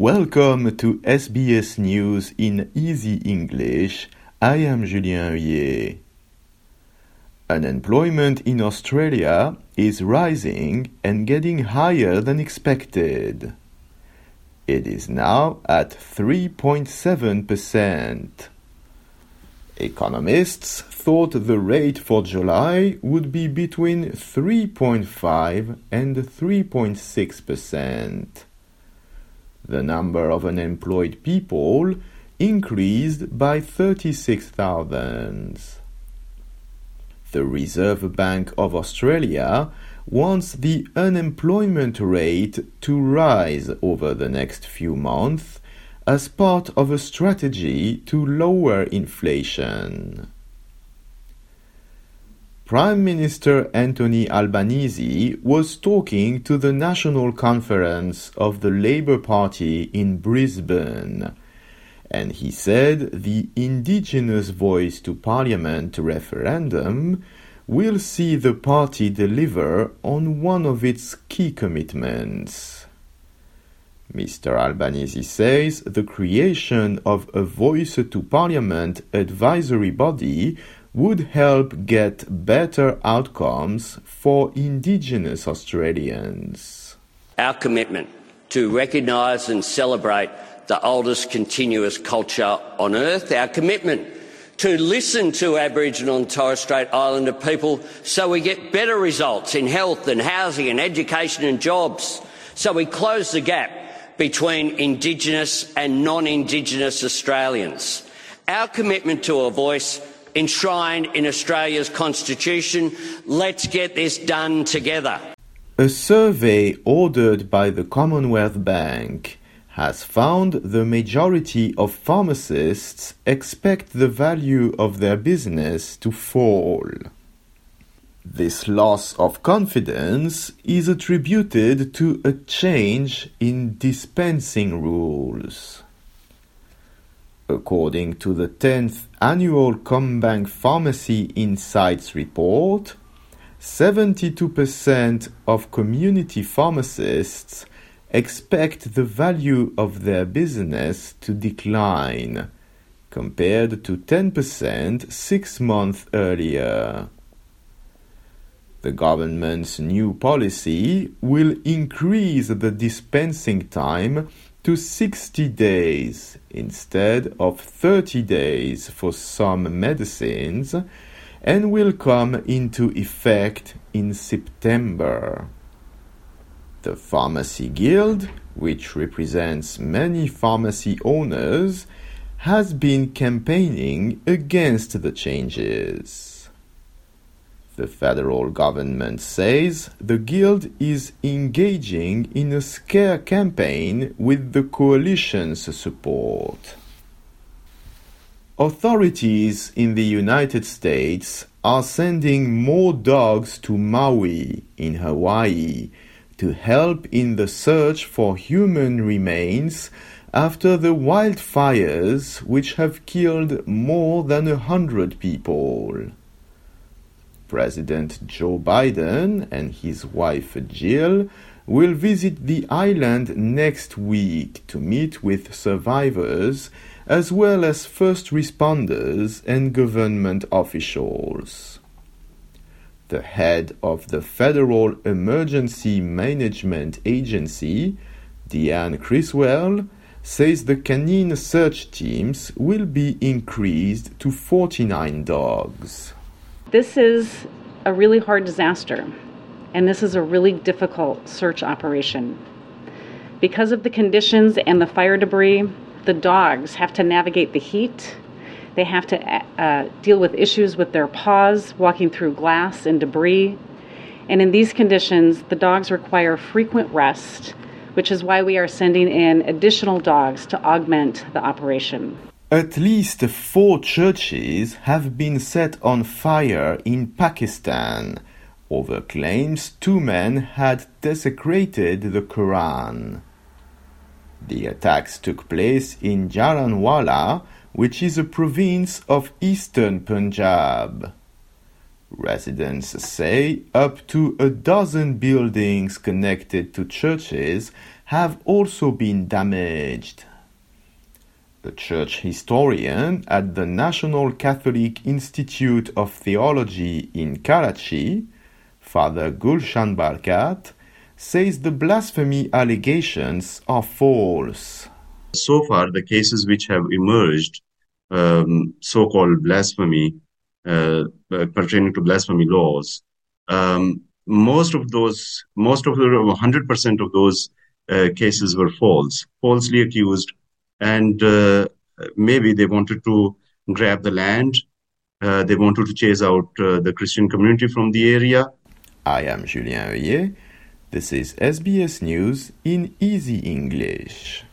Welcome to SBS News in Easy English. I am Julien Oeuillet. Unemployment in Australia is rising and getting higher than expected. It is now at 3.7%. Economists thought the rate for July would be between 3.5 and 3.6%. The number of unemployed people increased by 36,000. The Reserve Bank of Australia wants the unemployment rate to rise over the next few months as part of a strategy to lower inflation. Prime Minister Anthony Albanese was talking to the National Conference of the Labour Party in Brisbane, and he said the Indigenous Voice to Parliament referendum will see the party deliver on one of its key commitments. Mr. Albanese says the creation of a Voice to Parliament advisory body would help get better outcomes for Indigenous Australians. Our commitment to recognise and celebrate the oldest continuous culture on earth, our commitment to listen to Aboriginal and Torres Strait Islander people so we get better results in health and housing and education and jobs, so we close the gap between Indigenous and non Indigenous Australians. Our commitment to a voice enshrined in Australia's Constitution. Let's get this done together. A survey ordered by the Commonwealth Bank has found the majority of pharmacists expect the value of their business to fall. This loss of confidence is attributed to a change in dispensing rules. According to the 10th annual CommBank Pharmacy Insights report, 72% of community pharmacists expect the value of their business to decline, compared to 10% six months earlier. The government's new policy will increase the dispensing time to 60 days instead of 30 days for some medicines and will come into effect in September. The Pharmacy Guild, which represents many pharmacy owners, has been campaigning against the changes. The federal government says the Guild is engaging in a scare campaign with the coalition's support. Authorities in the United States are sending more dogs to Maui in Hawaii to help in the search for human remains after the wildfires which have killed more than a hundred people. President Joe Biden and his wife Jill will visit the island next week to meet with survivors as well as first responders and government officials. The head of the Federal Emergency Management Agency, Deanne Criswell, says the canine search teams will be increased to 49 dogs. This is a really hard disaster, and this is a really difficult search operation. Because of the conditions and the fire debris, the dogs have to navigate the heat. They have to uh, deal with issues with their paws, walking through glass and debris. And in these conditions, the dogs require frequent rest, which is why we are sending in additional dogs to augment the operation. At least four churches have been set on fire in Pakistan over claims two men had desecrated the Quran. The attacks took place in Jaranwala, which is a province of eastern Punjab. Residents say up to a dozen buildings connected to churches have also been damaged. The church historian at the National Catholic Institute of Theology in Karachi, Father Gulshan Barkat, says the blasphemy allegations are false. So far, the cases which have emerged, um, so called blasphemy, uh, uh, pertaining to blasphemy laws, um, most of those, most of the 100% of those uh, cases were false, falsely accused, and uh, maybe they wanted to grab the land. Uh, they wanted to chase out uh, the Christian community from the area. I am Julien Oeuillet. This is SBS News in Easy English.